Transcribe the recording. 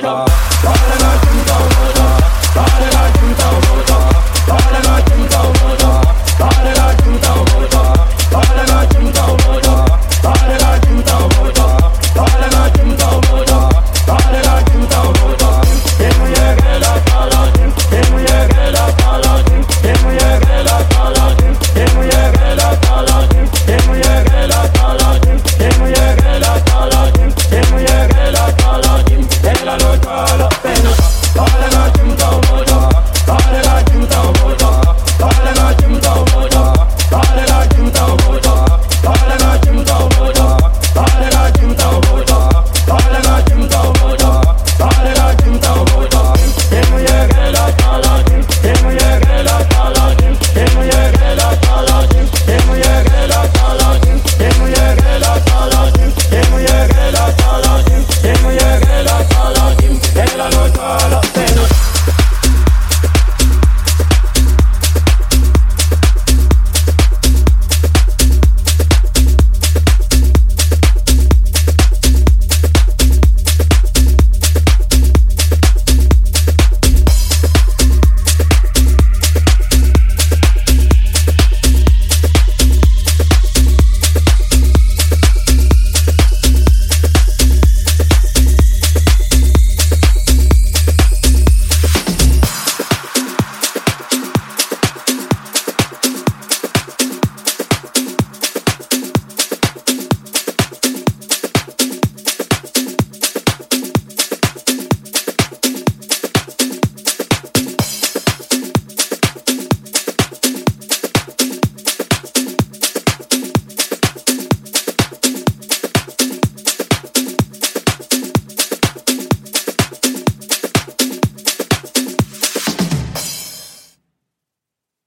Bota.